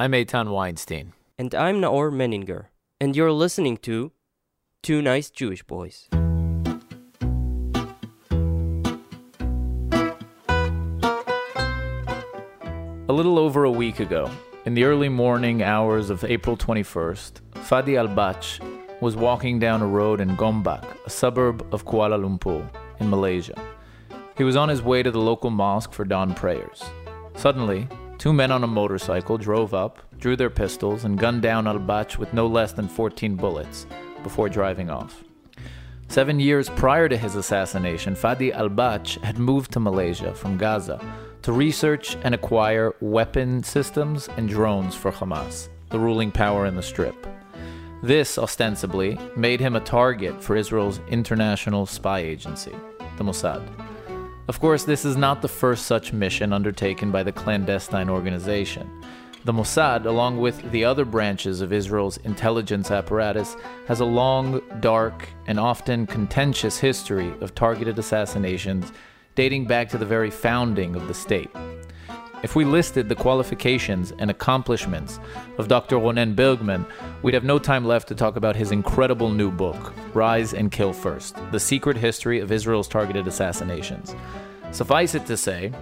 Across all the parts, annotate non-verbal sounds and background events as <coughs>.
I'm Eitan Weinstein. And I'm Naor Menninger. And you're listening to Two Nice Jewish Boys. A little over a week ago, in the early morning hours of April 21st, Fadi Al-Batsh was walking down a road in Gombak, a suburb of Kuala Lumpur, in Malaysia. He was on his way to the local mosque for dawn prayers. Suddenly, two men on a motorcycle drove up, drew their pistols, and gunned down Al-Batsh with no less than 14 bullets before driving off. Seven years prior to his assassination, Fadi Al-Batsh had moved to Malaysia from Gaza to research and acquire weapon systems and drones for Hamas, the ruling power in the Strip. This, ostensibly, made him a target for Israel's international spy agency, the Mossad. Of course, this is not the first such mission undertaken by the clandestine organization. The Mossad, along with the other branches of Israel's intelligence apparatus, has a long, dark, and often contentious history of targeted assassinations dating back to the very founding of the state. If we listed the qualifications and accomplishments of Dr. Ronen Bergman, we'd have no time left to talk about his incredible new book, Rise and Kill First The Secret History of Israel's Targeted Assassinations. Suffice it to say,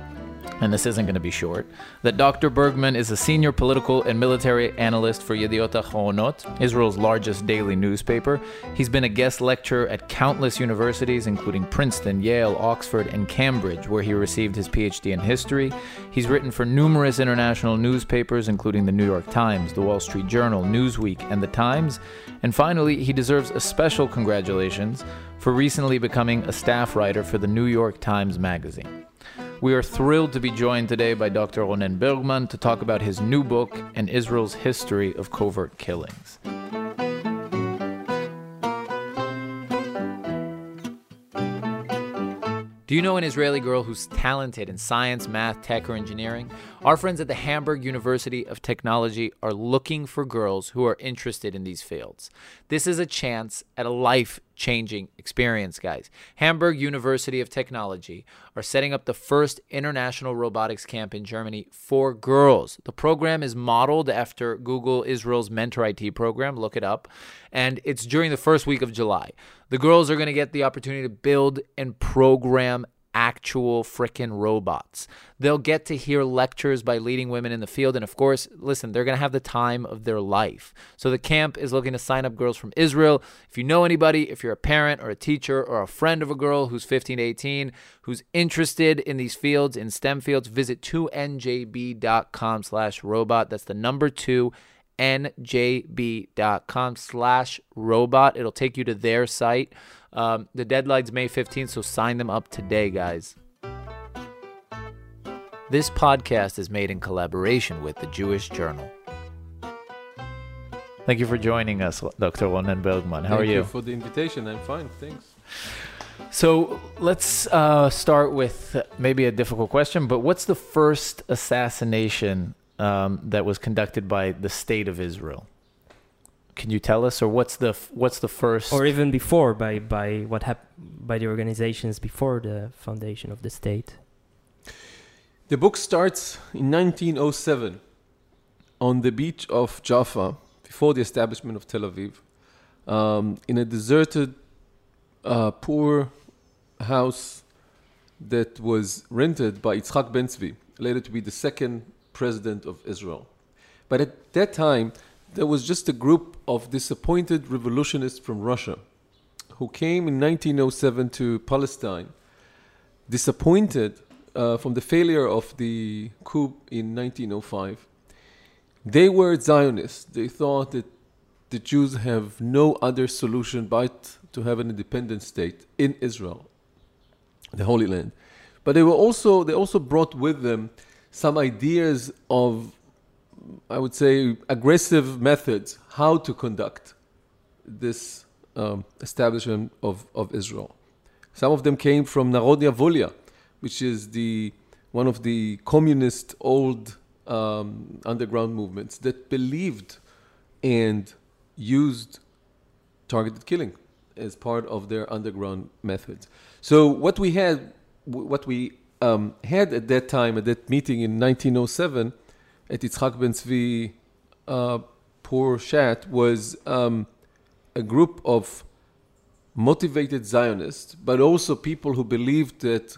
and this isn't going to be short, that Dr. Bergman is a senior political and military analyst for Yediot Ahronoth, Israel's largest daily newspaper. He's been a guest lecturer at countless universities, including Princeton, Yale, Oxford, and Cambridge, where he received his PhD in history. He's written for numerous international newspapers, including the New York Times, the Wall Street Journal, Newsweek, and the Times. And finally, he deserves a special congratulations for recently becoming a staff writer for the New York Times Magazine. We are thrilled to be joined today by Dr. Ronen Bergman to talk about his new book and Israel's history of covert killings. Do you know an Israeli girl who's talented in science, math, tech, or engineering? Our friends at the Hamburg University of Technology are looking for girls who are interested in these fields. This is a chance at a life changing experience, guys. Hamburg University of Technology are setting up the first international robotics camp in Germany for girls. The program is modeled after Google Israel's Mentor IT program. Look it up. And it's during the first week of July. The girls are going to get the opportunity to build and program actual frickin' robots. They'll get to hear lectures by leading women in the field. And of course, listen, they're going to have the time of their life. So the camp is looking to sign up girls from Israel. If you know anybody, if you're a parent or a teacher or a friend of a girl who's 15 to 18, who's interested in these fields, in STEM fields, visit 2njb.com slash robot. That's the number two njb.com slash robot. It'll take you to their site. Um, the deadline's May 15th, so sign them up today, guys. This podcast is made in collaboration with the Jewish Journal. Thank you for joining us, Dr. Ronen Bergman. How Thank are you? you for the invitation. I'm fine, thanks. So let's uh, start with maybe a difficult question, but what's the first assassination um, that was conducted by the state of Israel? Can you tell us, or what's the what's the first? Or even before, by, by what hap- by the organizations before the foundation of the state. The book starts in 1907 on the beach of Jaffa, before the establishment of Tel Aviv, um, in a deserted, uh, poor house that was rented by Yitzhak Ben Tzvi, later to be the second president of Israel. But at that time, there was just a group of disappointed revolutionists from Russia who came in 1907 to Palestine, disappointed uh, from the failure of the coup in 1905. They were Zionists. They thought that the Jews have no other solution but to have an independent state in Israel, the Holy Land. But they were also they also brought with them some ideas of I would say, aggressive methods how to conduct this um, establishment of, of Israel. Some of them came from Narodnaya Volya, which is the one of the communist old um, underground movements that believed and used targeted killing as part of their underground methods. So what we had, what we um, had at that time, at that meeting in 1907, at Yitzhak Ben Tzvi uh, Poor Shat was um, a group of motivated Zionists, but also people who believed that,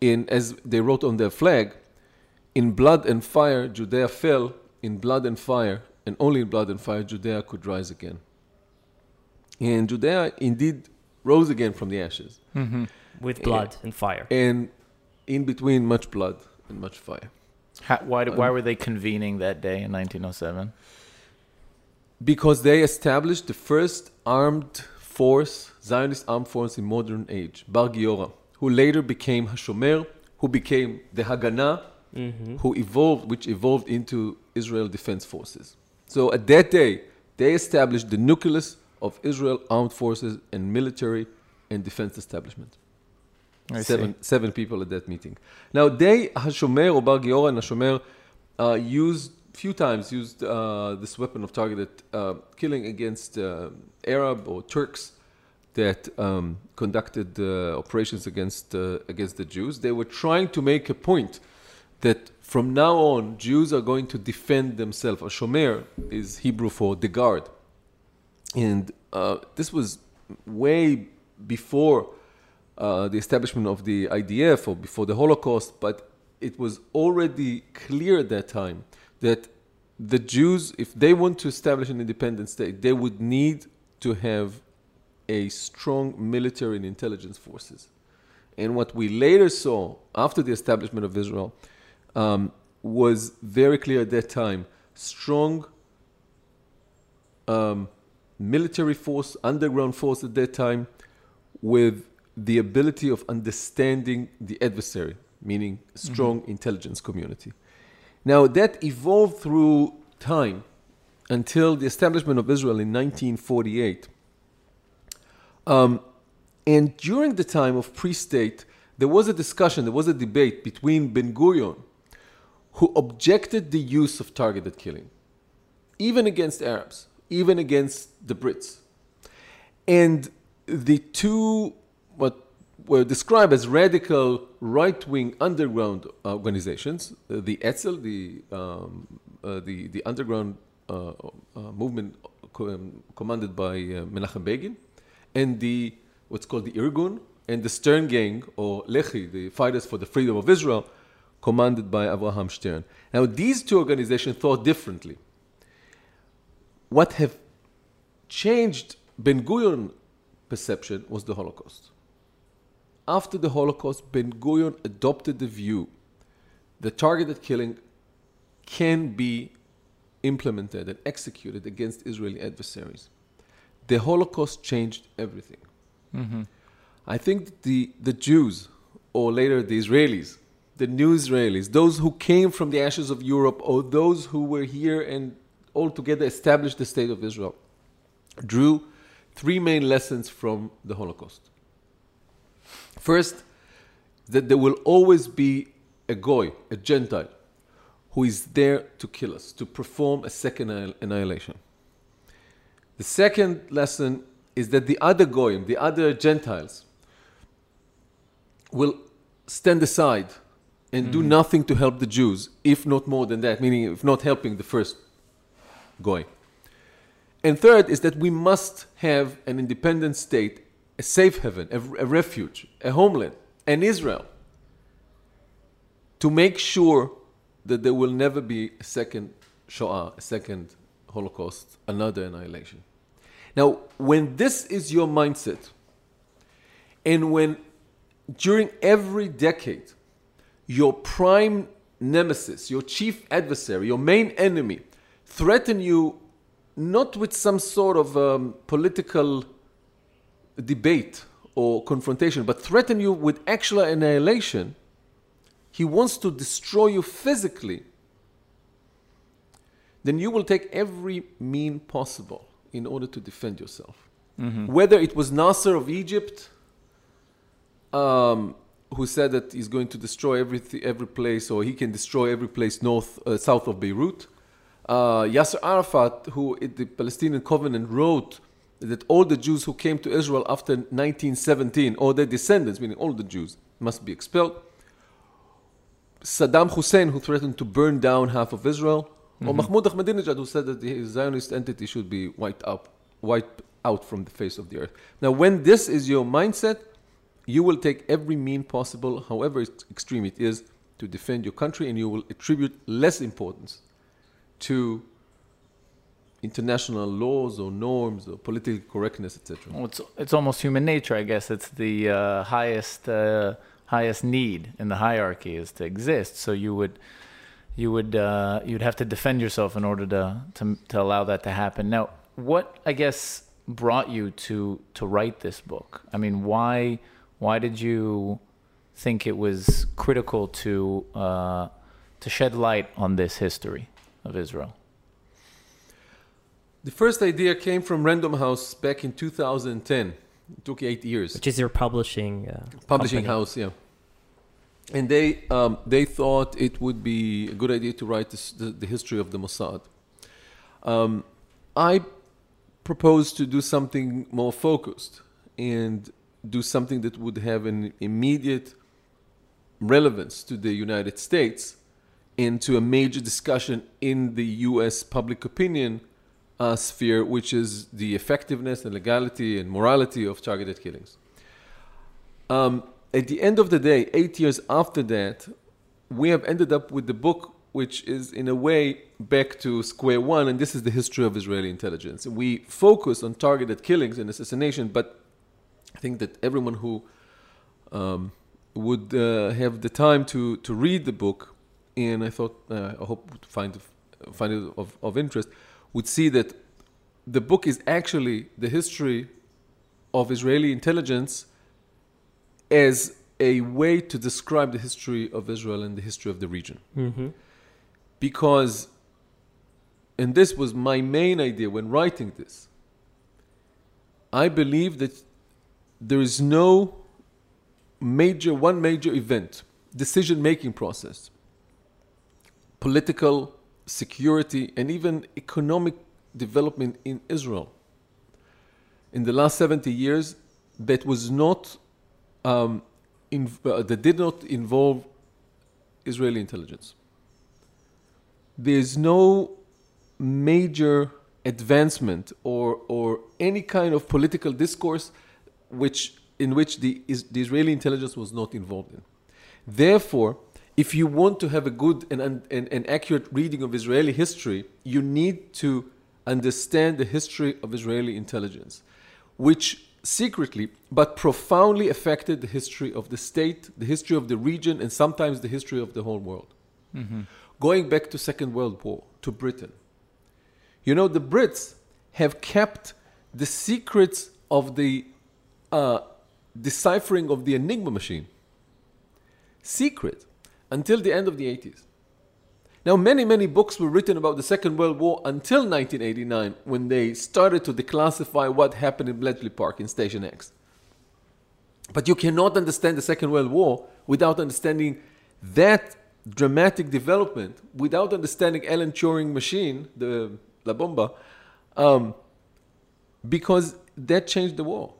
in as they wrote on their flag, in blood and fire Judea fell, in blood and fire, and only in blood and fire Judea could rise again. And Judea indeed rose again from the ashes, Mm-hmm. with blood and fire. and in between much blood and much fire. How, why, did- why Um, were they convening that day in 1907? Because they established the first armed force, Zionist armed force in modern age, Bar Giora, who later became Hashomer, who became the Haganah, Mm-hmm. who evolved, which evolved into Israel Defense Forces. So at that day, they established the nucleus of Israel armed forces and military and defense establishment. Seven, seven people at that meeting. Now they, Hashomer or Bar Giora and Hashomer, uh, used few times used uh, this weapon of targeted uh, killing against uh, Arab or Turks that um, conducted uh, operations against uh, against the Jews. They were trying to make a point that from now on Jews are going to defend themselves. A shomer is Hebrew for the guard, and this was way before uh, the establishment of the IDF or before the Holocaust, but it was already clear at that time that the Jews, if they want to establish an independent state, they would need to have a strong military and intelligence forces. And what we later saw after the establishment of Israel um, was very clear at that time strong um, military force, underground force at that time, with the ability of understanding the adversary, meaning strong intelligence community. Now, that evolved through time until the establishment of Israel in 1948. Um, and during the time of pre state, there was a discussion, there was a debate between Ben Gurion, who objected the use of targeted killing, even against Arabs, even against the Brits. And the two, what were described as radical right wing underground organizations, uh, the Etzel, the, um, uh, the, the underground uh, movement um, commanded by Menachem Begin, and the what's called the Irgun, and the Stern Gang, or Lehi, the Fighters for the Freedom of Israel, commanded by Abraham Stern. Now, these two organizations thought differently. What have changed Ben Gurion perception was the Holocaust. After the Holocaust, Ben Gurion adopted the view that targeted killing can be implemented and executed against Israeli adversaries. The Holocaust changed everything. Mm-hmm. I think the, the Jews, or later the Israelis, the new Israelis, those who came from the ashes of Europe, or those who were here and all together established the state of Israel, drew three main lessons from the Holocaust. First, that there will always be a goy, a Gentile, who is there to kill us, to perform a second annihilation. The second lesson is that the other goyim, the other Gentiles, will stand aside and do mm-hmm. nothing to help the Jews, if not more than that, meaning if not helping the first goy. And third is that we must have an independent state, a safe haven, a, a refuge, a homeland, an Israel, to make sure that there will never be a second Shoah, a second Holocaust, another annihilation. Now, when this is your mindset, and when during every decade, your prime nemesis, your chief adversary, your main enemy, threaten you not with some sort of um, political debate or confrontation, but threaten you with actual annihilation, he wants to destroy you physically, then you will take every mean possible in order to defend yourself. Whether it was Nasser of Egypt, um, who said that he's going to destroy every, every place, or he can destroy every place north, uh, south of Beirut. Uh, Yasser Arafat, who in the Palestinian Covenant wrote that all the Jews who came to Israel after 1917, or their descendants, meaning all the Jews, must be expelled. Saddam Hussein, who threatened to burn down half of Israel, Or Mhm. Mahmoud Ahmadinejad, who said that the Zionist entity should be wiped out, wiped out from the face of the earth. Now, when this is your mindset, you will take every mean possible, however extreme it is, to defend your country, and you will attribute less importance to international laws or norms or political correctness, etc. Well, it's it's almost human nature, I guess. It's the uh, highest uh, highest need in the hierarchy is to exist. So you would you would uh, you'd have to defend yourself in order to, to to allow that to happen. Now, what I guess brought you to to write this book? I mean, why why did you think it was critical to uh, to shed light on this history of Israel? The first idea came from Random House back in 2010. It took eight years. Which is your publishing uh, publishing company. house yeah and they um, they thought it would be a good idea to write this, the, the history of the Mossad. Um, I proposed to do something more focused and do something that would have an immediate relevance to the United States and to a major discussion in the U.S. public opinion uh, sphere, which is the effectiveness and legality and morality of targeted killings. Um, at the end of the day, eight years after that, we have ended up with the book, which is in a way back to square one, and this is the history of Israeli intelligence. We focus on targeted killings and assassination, but I think that everyone who um, would uh, have the time to, to read the book, and I thought uh, I hope find find it of, of interest, would see that the book is actually the history of Israeli intelligence as a way to describe the history of Israel and the history of the region. Mhm. Because, and this was my main idea when writing this, I believe that there is no major, one major event, decision making process, political security, and even economic development in Israel in the last 70 years that was not um, uh, that did not involve Israeli intelligence. There's no major advancement or, or any kind of political discourse which, in which the, is, the Israeli intelligence was not involved in. Therefore, if you want to have a good and, and, and accurate reading of Israeli history, you need to understand the history of Israeli intelligence, which secretly but profoundly affected the history of the state, the history of the region, and sometimes the history of the whole world. Going back to Second World War, to Britain. You know, the Brits have kept the secrets of the uh, deciphering of the Enigma machine secret until the end of the 80s. Now, many, many books were written about the Second World War until 1989 when they started to declassify what happened in Bletchley Park in Station X. But you cannot understand the Second World War without understanding that dramatic development, without understanding Alan Turing machine, the La Bomba, um, because that changed the war.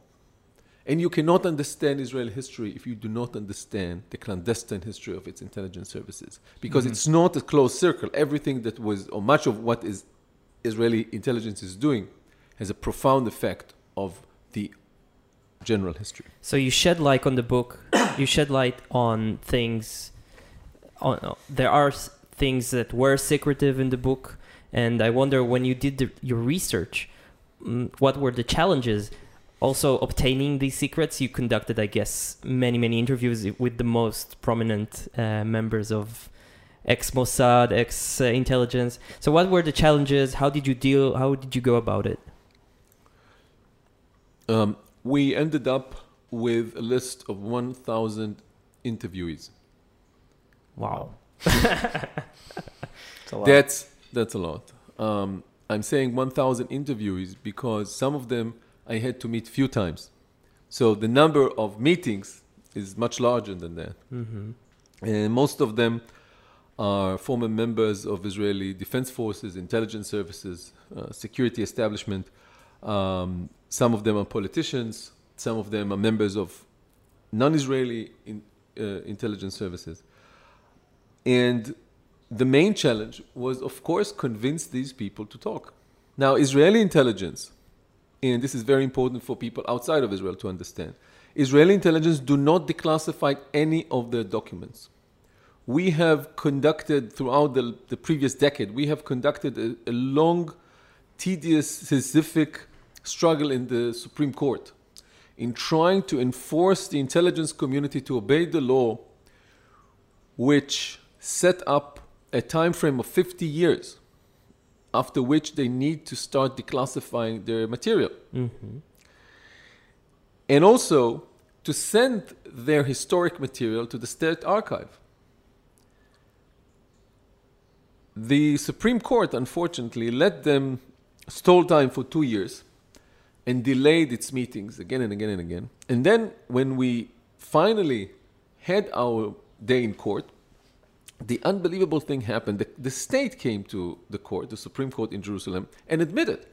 And you cannot understand Israeli history if you do not understand the clandestine history of its intelligence services. Because it's not a closed circle. Everything that was, or much of what is Israeli intelligence is doing, has a profound effect of the general history. So you shed light on the book. <coughs> you shed light on things. On uh, there are things that were secretive in the book, and I wonder when you did the, your research, mm, what were the challenges? Also, obtaining these secrets, you conducted, I guess, many many interviews with the most prominent uh, members of ex Mossad, ex uh, intelligence. So, what were the challenges? How did you deal? How did you go about it? Um, we ended up with a list of 1,000 interviewees. Wow. It's <laughs> a lot. That's that's a lot. Um, I'm saying 1,000 interviewees because some of them I had to meet few times. So the number of meetings is much larger than that. hmm And most of them are former members of Israeli defense forces, intelligence services, uh, security establishment. Um, some of them are politicians. Some of them are members of non-Israeli in, uh, intelligence services. And the main challenge was, of course, convince these people to talk. Now, Israeli intelligence, and this is very important for people outside of Israel to understand, Israeli intelligence do not declassify any of their documents. We have conducted throughout the, the previous decade, we have conducted a, a long, tedious, specific struggle in the Supreme Court in trying to enforce the intelligence community to obey the law which set up a time frame of 50 years after which they need to start declassifying their material. Mm-hmm. and also to send their historic material to the state archive. The supreme court unfortunately let them stall time for two years and delayed its meetings again and again and again. And then when we finally had our day in court the unbelievable thing happened. The, the state came to the court, the Supreme Court in Jerusalem, and admitted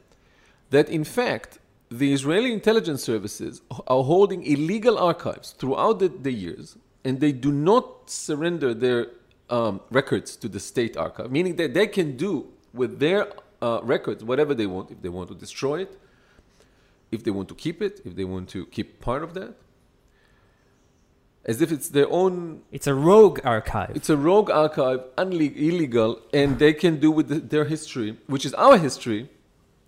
that in fact the Israeli intelligence services are holding illegal archives throughout the, the years, and they do not surrender their um, records to the state archive, meaning that they can do with their uh, records whatever they want. If they want to destroy it, if they want to keep it, if they want to keep part of that, as if it's their own It's a rogue archive. it's a rogue archive, unle- illegal, and they can do with the, their history, which is our history,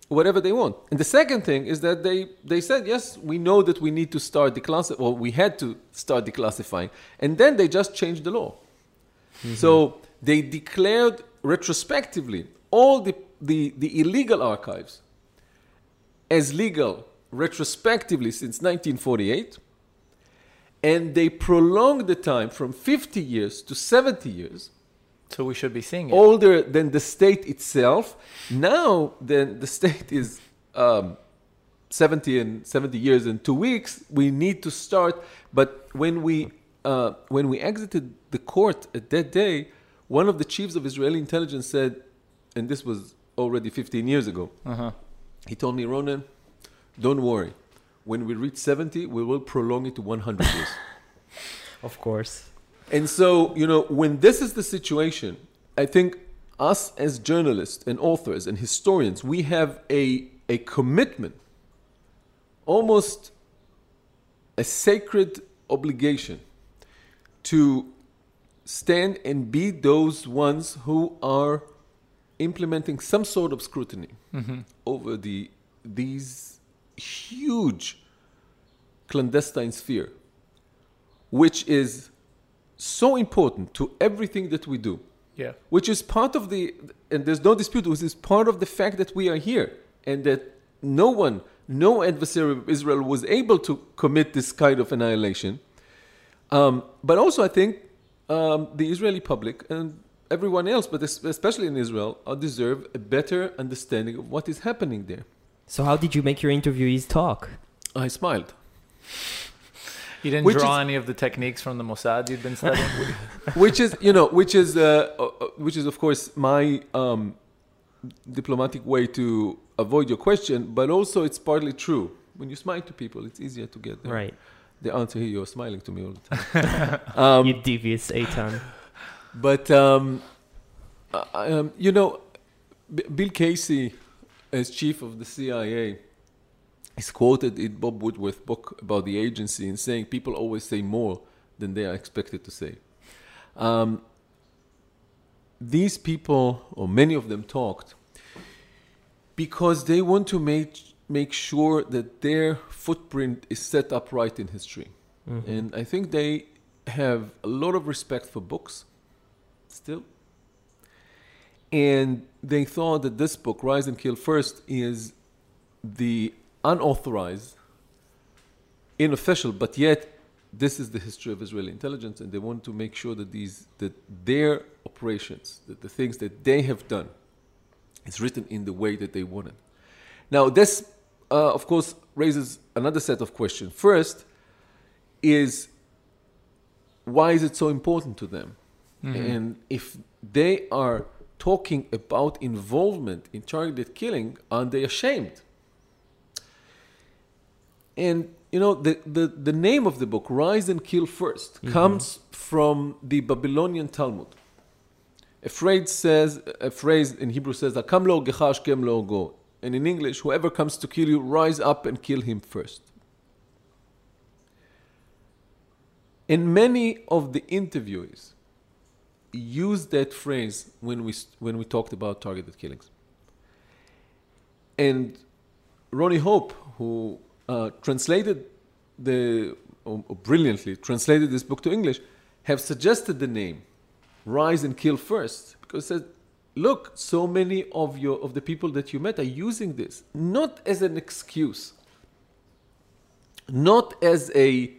whatever they want. And the second thing is that they, they said, yes, we know that we need to start declassifying, well, we had to start declassifying. And then they just changed the law. Mm-hmm. So they declared retrospectively all the, the, the illegal archives as legal retrospectively since 1948 and they prolonged the time from 50 years to 70 years So we should be seeing it. older than the state itself now then the state is um, 70 and 70 years and two weeks we need to start but when we uh, when we exited the court at that day one of the chiefs of israeli intelligence said and this was already 15 years ago Uh-huh. he told me ronen don't worry when we reach 70 we will prolong it to 100 years <laughs> of course. and so, you know, when this is the situation, I think us as journalists and authors and historians, we have a, a commitment, almost a sacred obligation to stand and be those ones who are implementing some sort of scrutiny Mm-hmm. over the these huge clandestine sphere, which is so important to everything that we do, Yeah. which is part of the, and there's no dispute, which is part of the fact that we are here and that no one, no adversary of Israel was able to commit this kind of annihilation. Um, but also, I think um, the Israeli public and everyone else, but especially in Israel, uh, deserve a better understanding of what is happening there. So how did you make your interviewees talk? I smiled. You didn't Which draw is- any of the techniques from the Mossad you'd been studying? <laughs> which is you know which is uh, uh, uh, which is of course my um, diplomatic way to avoid your question but also it's partly true when you smile to people it's easier to get the, Right. the answer here you're smiling to me all the time <laughs> <laughs> um, you devious Eitan. but um, I- um, you know B- bill casey as chief of the cia is quoted in bob woodward's book about the agency in saying people always say more than they are expected to say um, these people or many of them talked because they want to make make sure that their footprint is set up right in history Mhm. and I think they have a lot of respect for books still. And they thought that this book, Rise and Kill First, is the unauthorized, unofficial, but yet this is the history of Israeli intelligence, and they want to make sure that these that their operations, that the things that they have done, is written in the way that they wanted. Now, this, uh, of course, raises another set of questions. First, is why is it so important to them? Mm-hmm. And if they are talking about involvement in targeted killing, aren't they ashamed? And you know, the, the, the name of the book, Rise and Kill 1st Mhm. comes from the Babylonian Talmud. A phrase says, a phrase in Hebrew says, "Kam lo gechash kem lo go," and in English, whoever comes to kill you, rise up and kill him first. And many of the interviewees used that phrase when we when we talked about targeted killings. And Ronnie Hope, who uh, translated the or, brilliantly translated this book to English, have suggested the name "Rise and Kill First because it says, look, so many of your of the people that you met are using this not as an excuse, not as a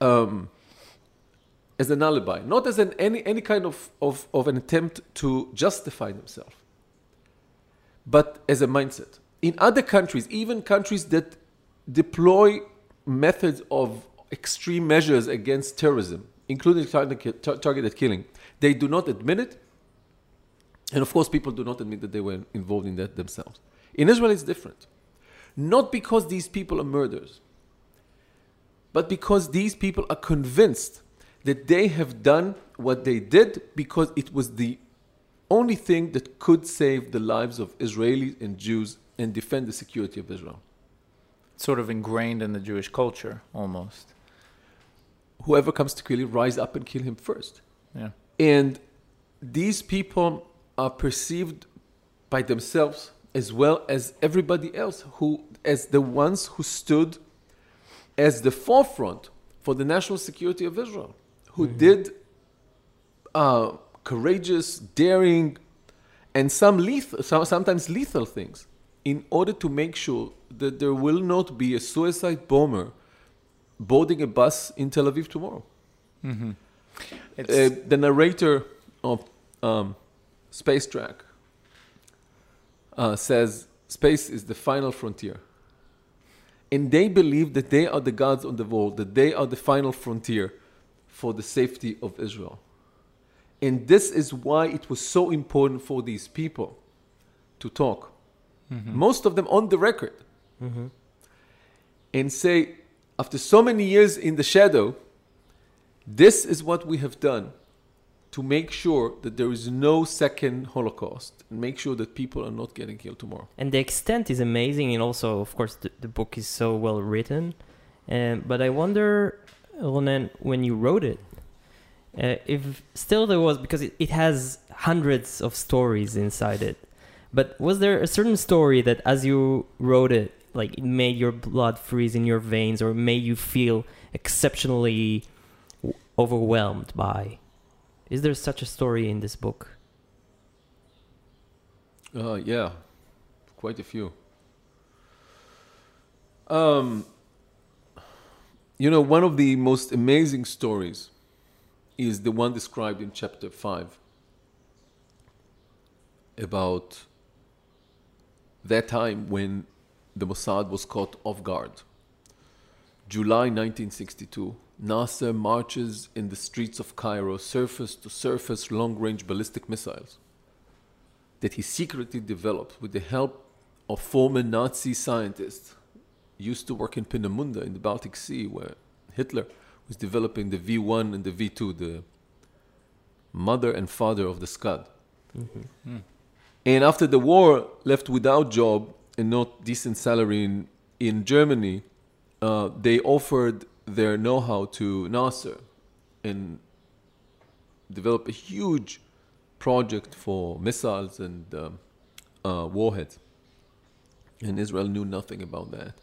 um, as an alibi, not as an any any kind of, of, of an attempt to justify themselves, but as a mindset. In other countries, even countries that deploy methods of extreme measures against terrorism, including targeted killing, they do not admit it. And of course, people do not admit that they were involved in that themselves. In Israel, it's different. Not because these people are murderers, but because these people are convinced that they have done what they did because it was the only thing that could save the lives of Israelis and Jews and defend the security of Israel. Sort of ingrained in the Jewish culture, almost. Whoever comes to kill you, rise up and kill him first. Yeah. And these people are perceived by themselves as well as everybody else who as the ones who stood as the forefront for the national security of Israel, who did uh, courageous, daring, and some lethal, some, sometimes lethal things in order to make sure that there will not be a suicide bomber boarding a bus in Tel Aviv tomorrow. It's, Uh, the narrator of um, Star Trek uh, says space is the final frontier. And they believe that they are the gods on the world, that they are the final frontier for the safety of Israel. And this is why it was so important for these people to talk. Most of them on the record. And say, after so many years in the shadow, this is what we have done to make sure that there is no second Holocaust and make sure that people are not getting killed tomorrow. and the extent is amazing and also of course the, the book is so well written um, but i wonder ronen when you wrote it uh, if still there was because it, it has hundreds of stories inside it but was there a certain story that as you wrote it like it made your blood freeze in your veins or made you feel exceptionally overwhelmed by? Is there such a story in this book? Uh, yeah, quite a few. Um, you know, one of the most amazing stories is the one described in chapter 5 about that time when the Mossad was caught off guard. July 1962, Nasser marches in the streets of Cairo, surface to surface long range ballistic missiles that he secretly developed with the help of former Nazi scientists used to work in Peenemünde in the Baltic Sea, where Hitler was developing the V1 and the V2, the mother and father of the Scud. And after the war, left without job and not decent salary in, in Germany, uh, they offered their know-how to Nasser and developed a huge project for missiles and um, uh, warheads. And Israel knew nothing about that.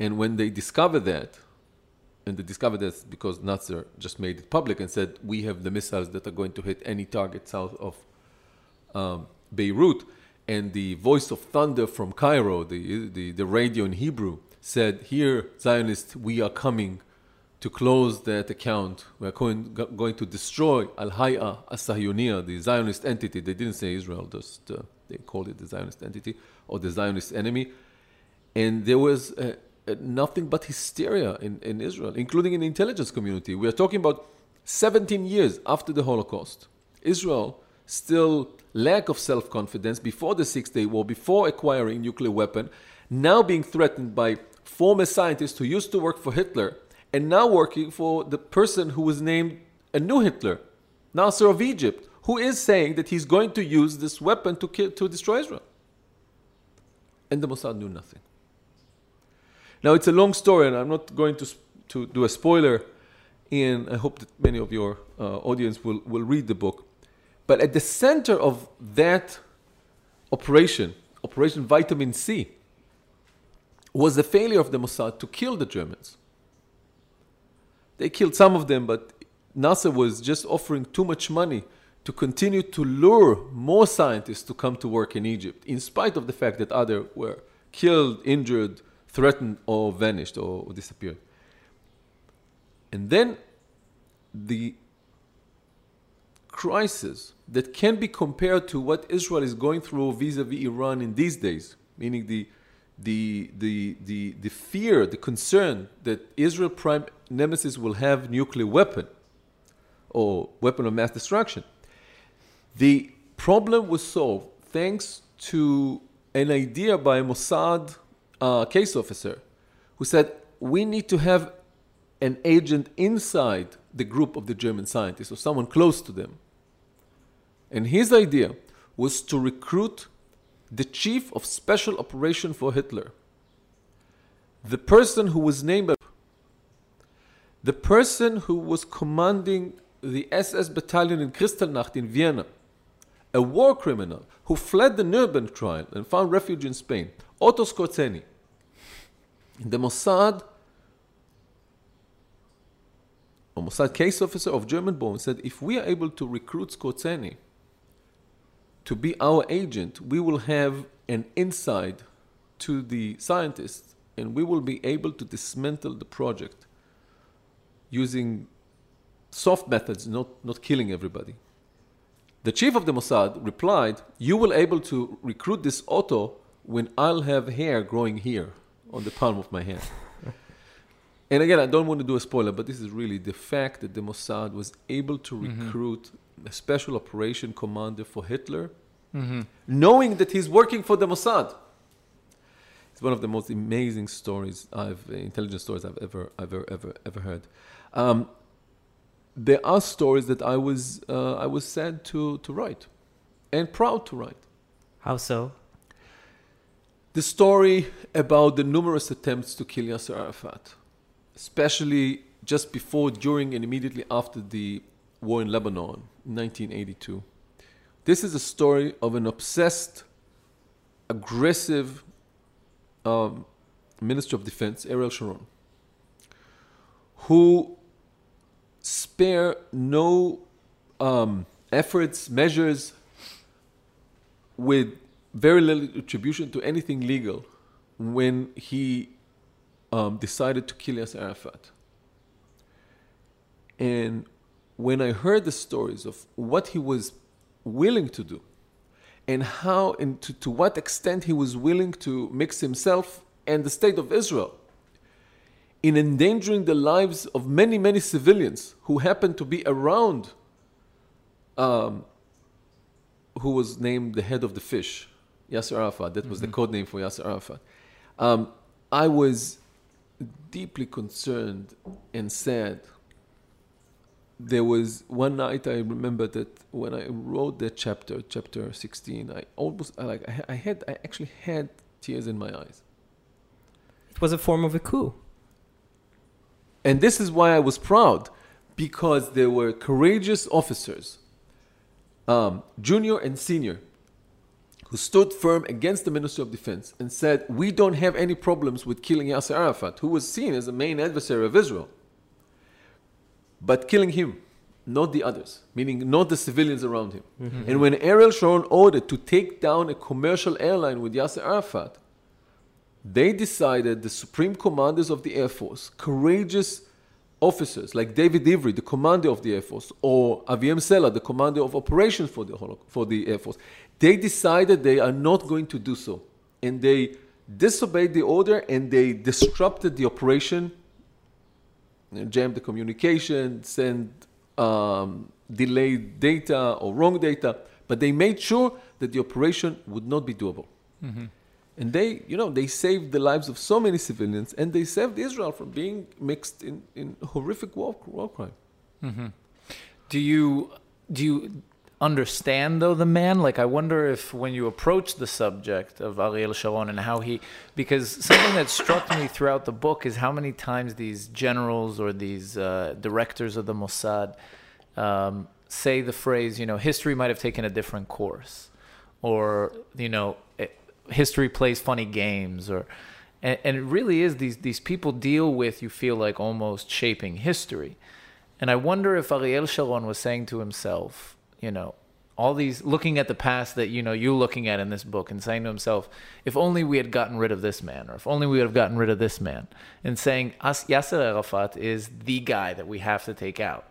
And when they discovered that, and they discovered that because Nasser just made it public and said, we have the missiles that are going to hit any target south of um, Beirut. And the voice of thunder from Cairo, the, the, the radio in Hebrew, said, Here, Zionists, we are coming to close that account. We are going, going to destroy Al Hay'a As the Zionist entity. They didn't say Israel, just uh, they called it the Zionist entity or the Zionist enemy. And there was Uh, nothing but hysteria in, in Israel, including in the intelligence community. We are talking about 17 years after the Holocaust. Israel still lack of self-confidence before the Six-Day War, before acquiring nuclear weapon, now being threatened by former scientists who used to work for Hitler and now working for the person who was named a new Hitler, Nasser of Egypt, who who is saying that he's going to use this weapon to, kill, to destroy Israel. And the Mossad knew nothing. Now, it's a long story, and I'm not going to, to do a spoiler. And I hope that many of your uh, audience will, will read the book. But at the center of that operation, Operation Vitamin C, was the failure of the Mossad to kill the Germans. They killed some of them, but Nasser was just offering too much money to continue to lure more scientists to come to work in Egypt, in spite of the fact that others were killed, injured, threatened, or vanished or disappeared. And then the crisis that can be compared to what Israel is going through vis-a-vis Iran in these days, meaning the the, the, the, the fear, the concern that Israel prime nemesis will have nuclear weapon or weapon of mass destruction. The problem was solved thanks to an idea by Mossad uh, case officer who said, we need to have an agent inside the group of the German scientists or someone close to them. And his idea was to recruit the chief of special operation for Hitler, the person who was named, the person who was commanding the SS battalion in Kristallnacht in Vienna, a war criminal who fled the Nuremberg trial and found refuge in Spain, Otto Skorzeny. The Mossad, a Mossad case officer of German born, said if we are able to recruit Skorzeny, to be our agent, we will have an insight to the scientists and we will be able to dismantle the project using soft methods, not, not killing everybody. The chief of the Mossad replied, You will able to recruit this Otto when I'll have hair growing here on the palm of my hand. and again, I don't want to do a spoiler, but this is really the fact that the Mossad was able to Mm-hmm. recruit a special operation commander for Hitler, Mm-hmm. knowing that he's working for the Mossad. It's one of the most amazing stories I've, uh, intelligence stories I've ever, ever, ever, ever heard. Um, there are stories that I was, uh, I was sad to, to write and proud to write. How so? The story about the numerous attempts to kill Yasser Arafat, especially just before, during, and immediately after the war in Lebanon in 1982. This is a story of an obsessed, aggressive um, Minister of Defense, Ariel Sharon, who spare no um, efforts, measures with very little attribution to anything legal when he um, decided to kill Yasser Arafat. And when I heard the stories of what he was willing to do and how and to, to what extent he was willing to mix himself and the state of Israel in endangering the lives of many, many civilians who happened to be around um, who was named the head of the fish, Yasser Arafat. That was the code name for Yasser Arafat. Um, I was deeply concerned and sad. There was one night I remember that when I wrote that chapter, chapter 16, I almost I like I I had I actually had tears in my eyes. It was a form of a coup. And this is why I was proud, because there were courageous officers, um, junior and senior, who stood firm against the Ministry of Defense and said, We don't have any problems with killing Yasser Arafat, who was seen as the main adversary of Israel, but killing him, not the others, meaning not the civilians around him. Mm-hmm. And when Ariel Sharon ordered to take down a commercial airline with Yasser Arafat, they decided the supreme commanders of the Air Force, courageous officers like David Ivry, the commander of the Air Force, or Aviam Sela, the commander of operations for the, for the Air Force, they decided they are not going to do so. And they disobeyed the order and they disrupted the operation, jammed the communication, sent um, delayed data or wrong data, but they made sure that the operation would not be doable. And they, you know, they saved the lives of so many civilians, and they saved Israel from being mixed in, in horrific war, war crime. Do you do you understand though the man? Like i wonder if when you approach the subject of ariel sharon and how he because something that struck me throughout the book is how many times these generals or these uh, directors of the mossad um, say the phrase you know history might have taken a different course. Or you know it, history plays funny games or and, and it really is these these people deal with you feel like almost shaping history. And i wonder if ariel sharon was saying to himself you know all these looking at the past that you know you're looking at in this book and saying to himself if only we had gotten rid of this man or if only we would have gotten rid of this man and saying As- yasser arafat is the guy that we have to take out.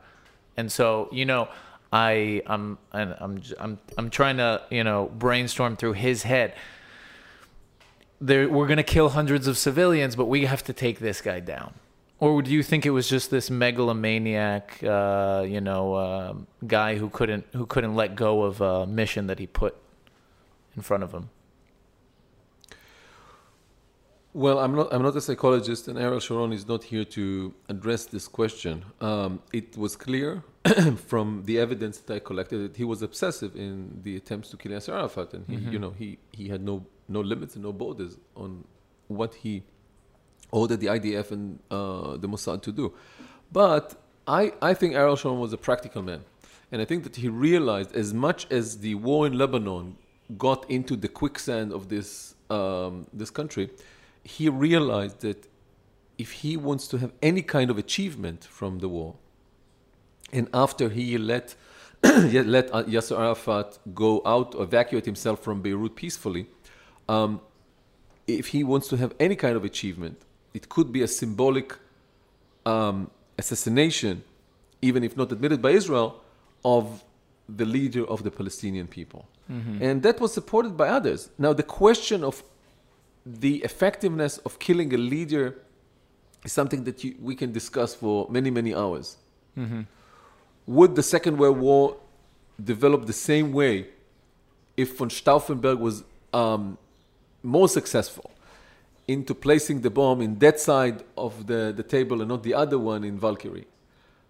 And so you know i i'm i'm i'm i'm trying to you know brainstorm through his head. There we're going to kill hundreds of civilians but we have to take this guy down or do you think it was just this megalomaniac, uh, you know, uh, guy who couldn't who couldn't let go of a mission that he put in front of him? Well, I'm not. I'm not a psychologist, and Ariel Sharon is not here to address this question. Um, it was clear <clears throat> from the evidence that I collected that he was obsessive in the attempts to kill Yasser Arafat, and he, Mhm. you know, he he had no no limits and no borders on what he ordered the IDF and uh, the Mossad to do. But I I think Ariel Sharon was a practical man, and I think that he realized as much as the war in Lebanon got into the quicksand of this um, this country, he realized that if he wants to have any kind of achievement from the war, and after he let <clears throat> let uh, Yasser Arafat go out, evacuate himself from Beirut peacefully, um, if he wants to have any kind of achievement, it could be a symbolic um, assassination, even if not admitted by Israel, of the leader of the Palestinian people. And that was supported by others. Now, the question of the effectiveness of killing a leader is something that you, we can discuss for many, many hours. Would the Second World War develop the same way if von Stauffenberg was um, more successful into placing the bomb in that side of the, the table and not the other one in Valkyrie?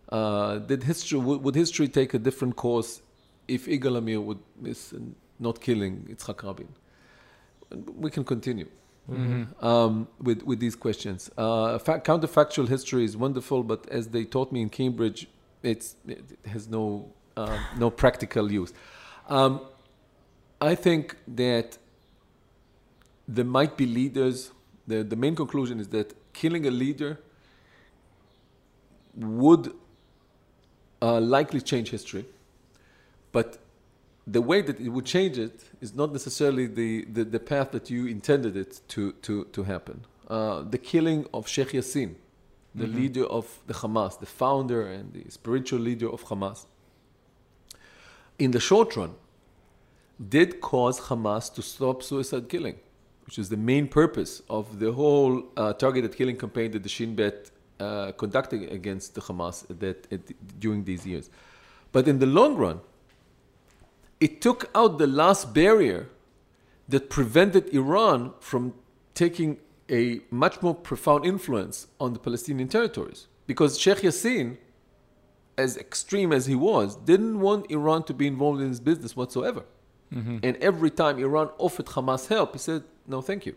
Uh, did history would, history take a different course if Yigal Amir would miss not killing Yitzhak Rabin? We can continue um, with with these questions. Uh, fa- counterfactual history is wonderful, but as they taught me in Cambridge, it's it has no uh, no practical use. Um, I think that there might be leaders. The the main conclusion is that killing a leader would uh, likely change history, but the way that it would change it is not necessarily the, the, the path that you intended it to, to, to happen. Uh, the killing of Sheikh Yassin, the Mhm. leader of the Hamas, the founder and the spiritual leader of Hamas, in the short run, did cause Hamas to stop suicide killing, which is the main purpose of the whole uh, targeted killing campaign that the Shin Bet uh, conducted against the Hamas that, during these years. But in the long run, it took out the last barrier that prevented Iran from taking a much more profound influence on the Palestinian territories. Because Sheikh Yassin, as extreme as he was, didn't want Iran to be involved in his business whatsoever. And every time Iran offered Hamas help, he said, no, thank you.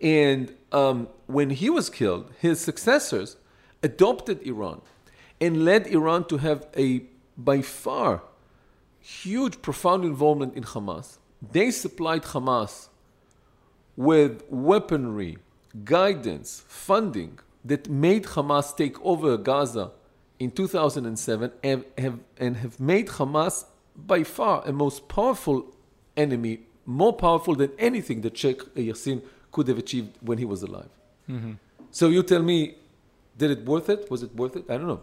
And um, when he was killed, his successors adopted Iran and led Iran to have a, by far, huge, profound involvement in Hamas. They supplied Hamas with weaponry, guidance, funding that made Hamas take over Gaza in 2007 and have, and have made Hamas by far a most powerful enemy, more powerful than anything that Sheikh Yassin could have achieved when he was alive. Mm-hmm. So you tell me, did it worth it? Was it worth it? I don't know.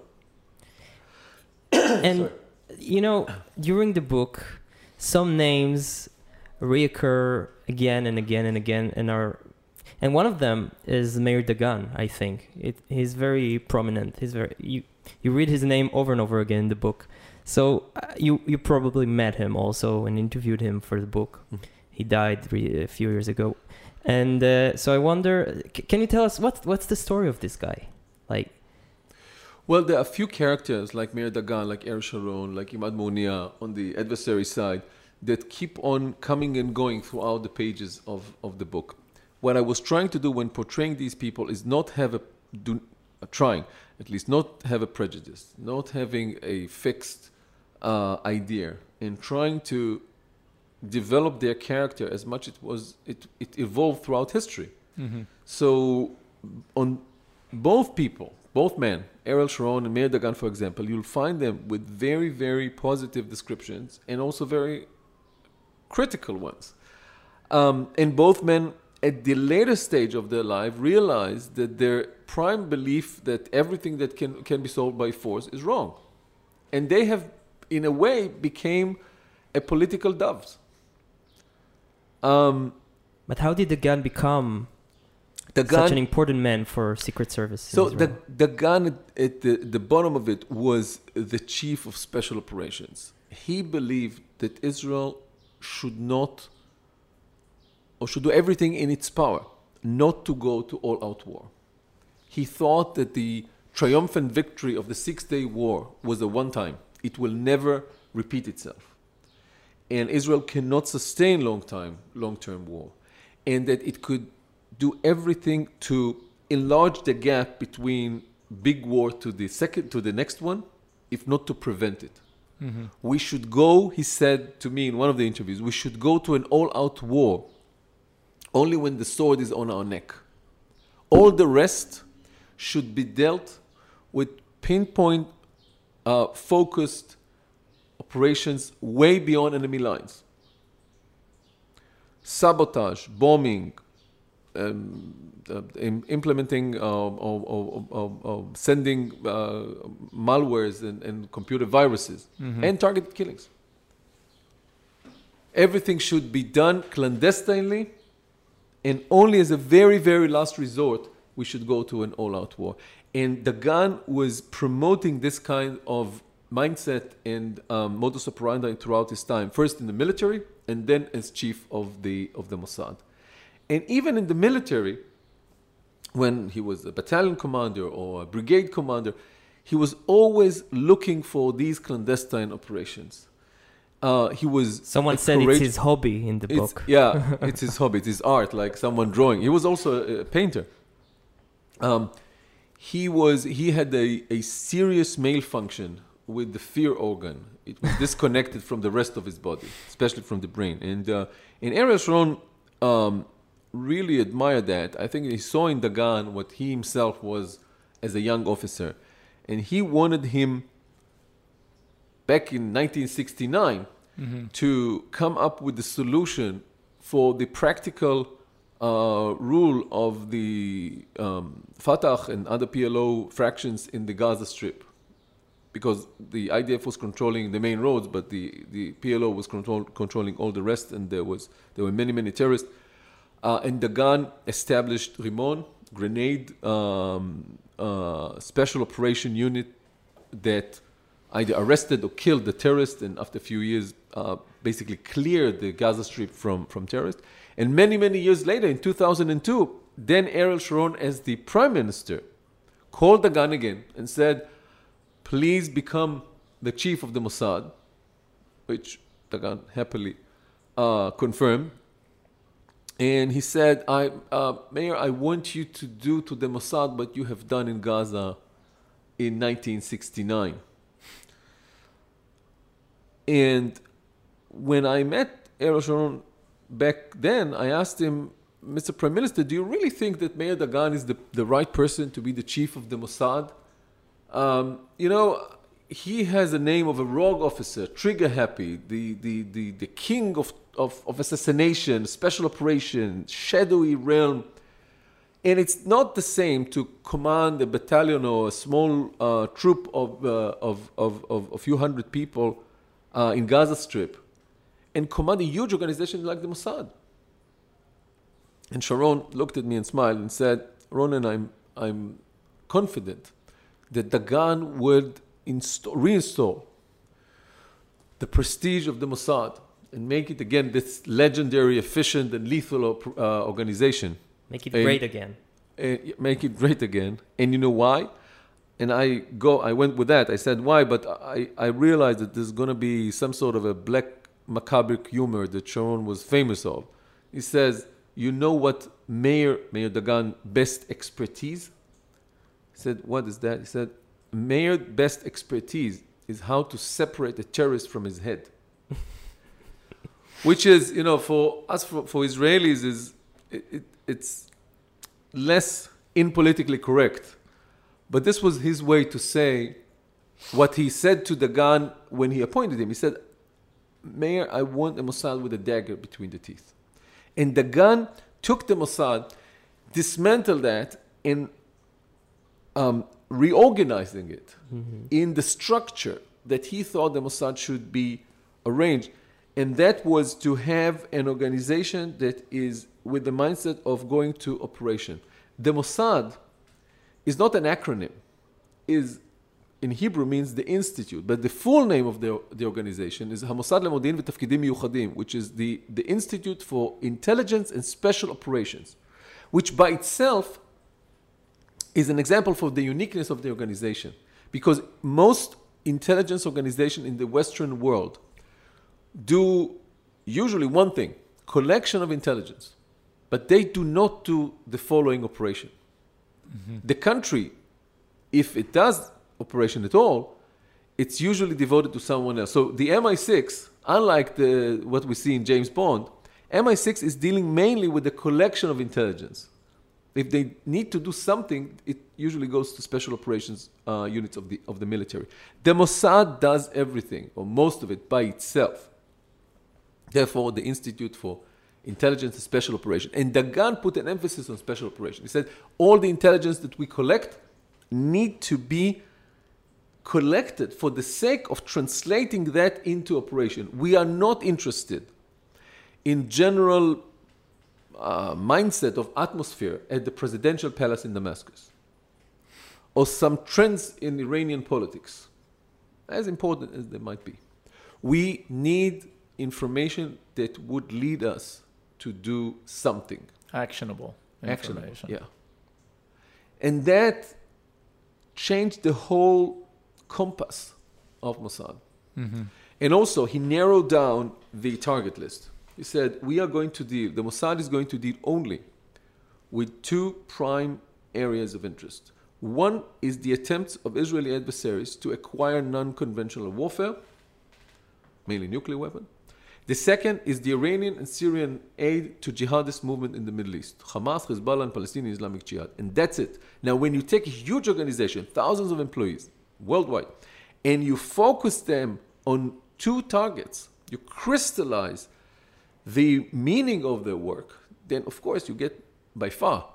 <coughs> and you know, during the book, some names reoccur again and again and again and are and one of them is Meir Dagan, I think. It, he's very prominent. He's very you you read his name over and over again in the book. So uh, you you probably met him also and interviewed him for the book. Mhm. He died a few years ago, and uh, so I wonder, c- can you tell us what what's the story of this guy? Like, Well, there are a few characters like Meir Dagan, like Er Sharon, like Imad Mughniyeh on the adversary side that keep on coming and going throughout the pages of, of the book. What I was trying to do when portraying these people is not have a, do, uh, trying, at least not have a prejudice, not having a fixed uh, idea, and trying to develop their character as much it was it, it evolved throughout history. Mm-hmm. So on both people, both men, Ariel Sharon and Meir Dagan, for example, you'll find them with very, very positive descriptions and also very critical ones. Um, and both men, at the later stage of their life, realized that their prime belief that everything that can, can be solved by force is wrong. And they have, in a way, became a political doves. Um, But how did Dagan become the such an important man for Secret Service? So the Dagan at, at the, the bottom of it was the chief of special operations. He believed that Israel should not or should do everything in its power not to go to all out war. He thought that the triumphant victory of the Six Day War was a one time. It will never repeat itself. And Israel cannot sustain long time, long term war. And that it could do everything to enlarge the gap between big war to the second to the next one, if not to prevent it. Mm-hmm. We should go, he said to me in one of the interviews, we should go to an all out war only when the sword is on our neck. All the rest should be dealt with pinpoint, uh, focused operations way beyond enemy lines. Sabotage, bombing, um, uh, implementing uh, or, or, or, or sending uh, malwares and, and computer viruses Mhm. and targeted killings. Everything should be done clandestinely, and only as a very, very last resort, we should go to an all out war. And Dagan was promoting this kind of mindset and um, modus operandi throughout his time, first in the military and then as chief of the, of the Mossad. And even in the military, when he was a battalion commander or a brigade commander, he was always looking for these clandestine operations. Uh, he was Someone said it's his hobby in the it's- book. Yeah, <laughs> it's his hobby, it's his art, like someone drawing. He was also a, a painter. Um, he was he had a, a serious malfunction with the fear organ. It was disconnected from the rest of his body, especially from the brain. And uh, and Ariel Sharon um, really admired that. I think he saw in Dagan what he himself was as a young officer, and he wanted him back in 1969 Mm-hmm. to come up with the solution for the practical uh, rule of the um, Fatah and other PLO fractions in the Gaza Strip. Because the IDF was controlling the main roads, but the, the PLO was control, controlling all the rest, and there was there were many many terrorists. Uh, and Dagan established Rimon, grenade um, uh, special operation unit that either arrested or killed the terrorists, and after a few years, uh, basically cleared the Gaza Strip from, from terrorists. And many, many years later, in 2002, then Ariel Sharon, as the prime minister, called Dagan again and said, please become the chief of the Mossad, which Dagan happily uh, confirmed. And he said, I, uh, Meir, I want you to do to the Mossad what you have done in Gaza in 1969. And when I met Ariel Sharon back then, I asked him, Mr. Prime Minister, do you really think that Meir Dagan is the, the right person to be the chief of the Mossad? Um, you know, he has the name of a rogue officer, trigger happy, the, the, the, the king of, of, of assassination, special operation, shadowy realm. And it's not the same to command a battalion or a small uh, troop of, uh, of, of, of a few hundred people uh, in Gaza Strip and command a huge organization like the Mossad. And Sharon looked at me and smiled and said, Ronen, I'm, I'm confident that Dagan would install, reinstall the prestige of the Mossad and make it again this legendary, efficient, and lethal op- uh, organization. Make it And- great again. and make it great again. And you know why? and I go, I went with that. I said, why? But I, I realized that there's going to be some sort of a black macabre humor that Sharon was famous of. He says, you know what Meir Meir Dagan, best expertise? He said, what is that? He said, "Meir best expertise is how to separate a terrorist from his head. <laughs> Which is, you know, for us, for, for Israelis, is it, it, it's less impolitically correct. But this was his way to say what he said to Dagan when he appointed him. He said, Meir, I want a Mossad with a dagger between the teeth. And Dagan took the Mossad, dismantled that, and um, reorganizing it in the structure that he thought the Mossad should be arranged. And that was to have an organization that is with the mindset of going to operation. The Mossad is not an acronym, is in Hebrew means the institute, but the full name of the, the organization is Hamossad Lemodin V'Tafkidim Miyuchadim, which is the, the Institute for Intelligence and Special Operations, which by itself is an example for the uniqueness of the organization. Because most intelligence organizations in the Western world do usually one thing collection of intelligence, but they do not do the following operation. Mm-hmm. The country, if it does operation at all, it's usually devoted to someone else. So the MI6, unlike the, what we see in James Bond, MI6 is dealing mainly with the collection of intelligence. If they need to do something, it usually goes to special operations uh, units of the, of the military. The Mossad does everything, or most of it, by itself. Therefore, the Institute for Intelligence and Special Operation. And Dagan put an emphasis on special operation. He said all the intelligence that we collect need to be collected for the sake of translating that into operation. We are not interested in general uh, mindset of atmosphere at the presidential palace in Damascus or some trends in Iranian politics, as important as they might be. We need information that would lead us to do something Actionable actionable. Yeah. And that changed the whole compass of Mossad. Mm-hmm. And also, he narrowed down the target list. He said, We are going to deal, the Mossad is going to deal only with two prime areas of interest. One is the attempts of Israeli adversaries to acquire non conventional warfare, mainly nuclear weapon. The second is the Iranian and Syrian aid to jihadist movement in the Middle East, Hamas, Hezbollah, and Palestinian Islamic Jihad. And that's it. Now, when you take a huge organization, thousands of employees worldwide, and you focus them on two targets, you crystallize the meaning of their work, then of course you get by far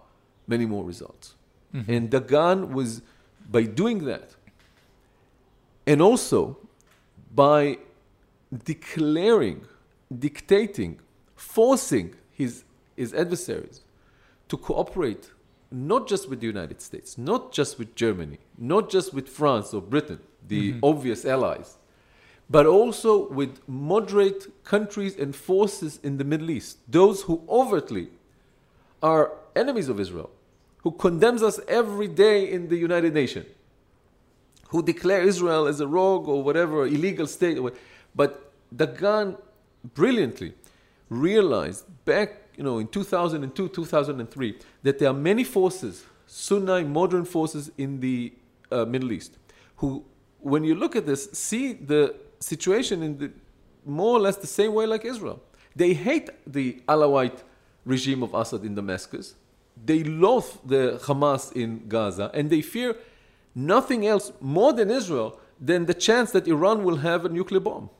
many more results. Mm-hmm. And Dagan was, by doing that, and also by declaring, dictating, forcing his, his adversaries to cooperate not just with the United States, not just with Germany, not just with France or Britain, the mm-hmm. obvious allies, but also with moderate countries and forces in the Middle East, those who overtly are enemies of Israel, who condemns us every day in the United Nations, who declare Israel as a rogue or whatever, illegal state. But Dagan brilliantly realized back, you know, in 2002, 2003, that there are many forces, Sunni modern forces in the uh, Middle East, who, when you look at this, see the situation in the more or less the same way like Israel. They hate the Alawite regime of Assad in Damascus. They loathe the Hamas in Gaza, and they fear nothing else more than Israel than the chance that Iran will have a nuclear bomb.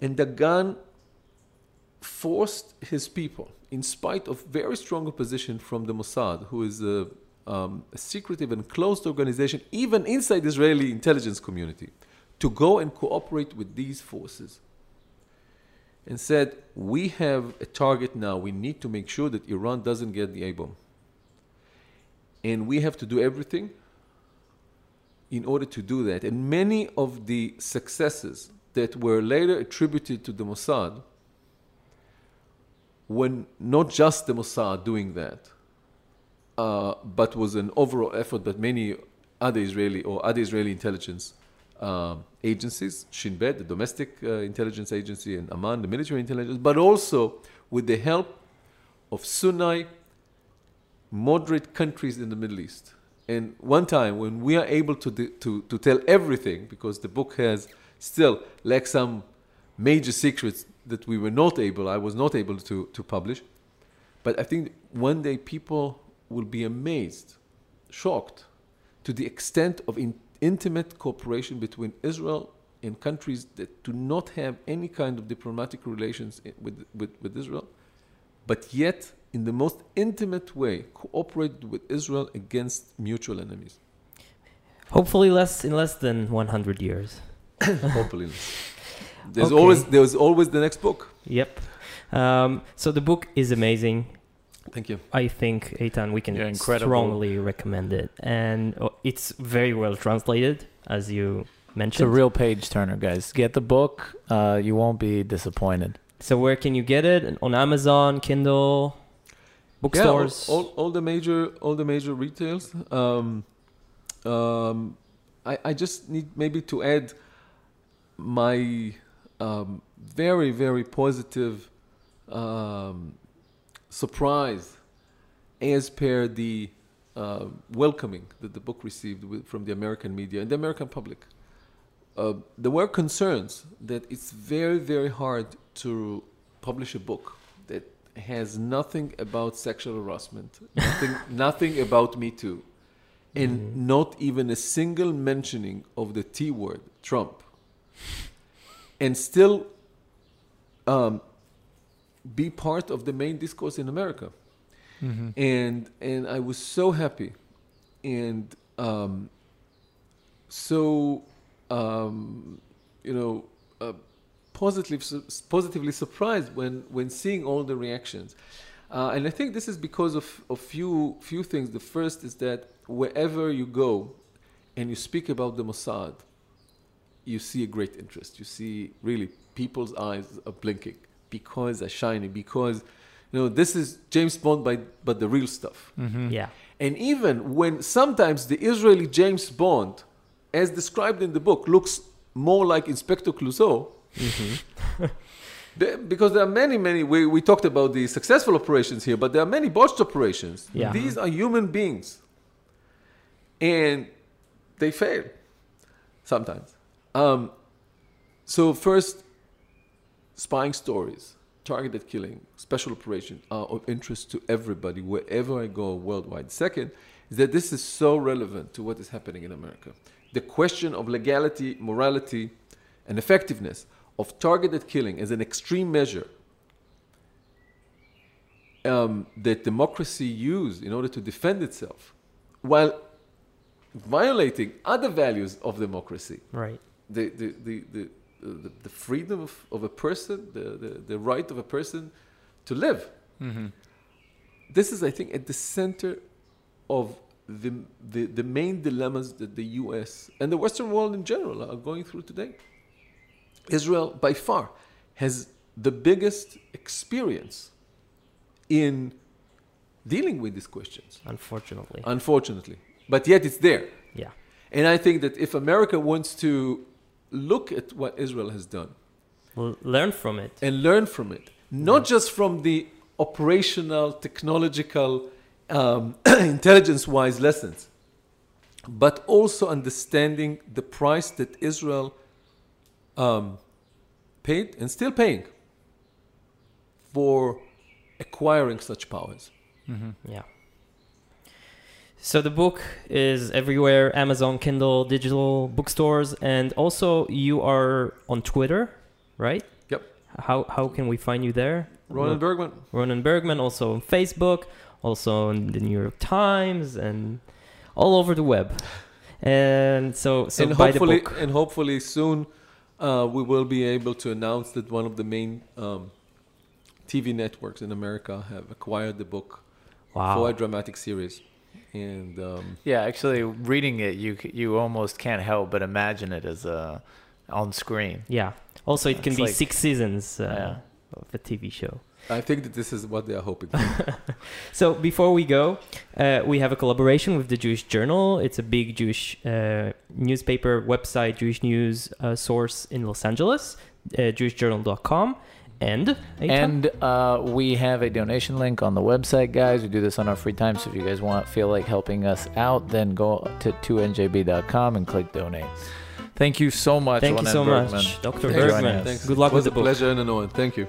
And Dagan forced his people, in spite of very strong opposition from the Mossad, who is a, um, a secretive and closed organization, even inside the Israeli intelligence community, to go and cooperate with these forces. And said, we have a target now. We need to make sure that Iran doesn't get the A bomb. And we have to do everything in order to do that. And many of the successes that were later attributed to the Mossad when not just the Mossad doing that, uh, but was an overall effort that many other Israeli or other Israeli intelligence um, agencies, Shin Bet, the domestic uh, intelligence agency, and Aman, the military intelligence, but also with the help of Sunni moderate countries in the Middle East. And one time when we are able to, to, to tell everything, because the book has still like some major secrets that we were not able, I was not able to, to publish. But I think one day people will be amazed, shocked, to the extent of in, intimate cooperation between Israel and countries that do not have any kind of diplomatic relations with, with, with Israel, but yet, in the most intimate way, cooperate with Israel against mutual enemies. Hopefully, less in less than 100 years. Hopefully, there's Okay. always there's always the next book. Yep. Um, so the book is amazing. Thank you. I think Eitan, we can Yeah, strongly recommend it, and uh, it's very well translated, as you mentioned. It's a real page turner, guys. Get the book. Uh, you won't be disappointed. so where can you get it? On Amazon, Kindle, bookstores. Yeah, all, all, all the major all the major retails. Um, um, I, I just need maybe to add my um, very very positive um, surprise as per the uh, welcoming that the book received with, from the American media and the American public. Uh, there were concerns that it's very very hard to publish a book that has nothing about sexual harassment, nothing, <laughs> nothing about Me Too, and Mhm. not even a single mentioning of the T word, Trump, and still um, be part of the main discourse in America. And and I was so happy, and um, so um, you know. Uh, positively positively surprised when when seeing all the reactions uh, and I think this is because of a few few things the first is that wherever you go and you speak about the Mossad you see a great interest you see really people's eyes are blinking because they're shining because you know this is James Bond by but the real stuff Mm-hmm. Yeah. and even when sometimes the Israeli James Bond, as described in the book, looks more like Inspector Clouseau, <laughs> the- because there are many, many, we, we talked about the successful operations here, but there are many botched operations. Yeah. These are human beings. And they fail sometimes. Um, so, first, spying stories, targeted killing, special operation are of interest to everybody wherever I go worldwide. Second, is that this is so relevant to what is happening in America. The question of legality, morality, and effectiveness of targeted killing as an extreme measure um, that democracy used in order to defend itself while violating other values of democracy Right. The the the the, uh, the, the freedom of, of a person, the, the, the right of a person to live. Mm-hmm. This is, I think, at the center of the, the, the main dilemmas that the US and the Western world in general are going through today. Israel, by far, has the biggest experience in dealing with these questions, Unfortunately. unfortunately. But yet it's there. yeah. And I think that if America wants to look at what Israel has done L- learn from it. and learn from it, not just from the operational, technological, um, <clears throat> intelligence wise lessons, but also understanding the price that Israel um, paid and still paying for acquiring such powers. Mm-hmm. Yeah. So the book is everywhere: Amazon, Kindle, digital bookstores, and also you are on Twitter, right? Yep. How how can we find you there? Ronen Bergman. Ronen Bergman, also on Facebook, also on the New York Times, and all over the web. And so so and buy the hopefully, book. and hopefully soon, uh, we will be able to announce that one of the main um, TV networks in America have acquired the book for a dramatic series. And um, Yeah, actually, reading it, you you almost can't help but imagine it as uh, on screen. Yeah. Also, it can It's be like- six seasons uh, Yeah. of a TV show. I think that this is what they are hoping. for. <laughs> So before we go, uh, we have a collaboration with the Jewish Journal. It's a big Jewish uh, newspaper website, Jewish news uh, source in Los Angeles, uh, jewishjournal.com. And And uh, we have a donation link on the website, guys. We do this on our free time, so if you guys want feel like helping us out, then go to 2njb.com and click donate. Thank you so much. thank you so Bergman. much, Dr. for joining Bergman. us. Thanks. Good luck it was with the a book. pleasure and an honor. Thank you.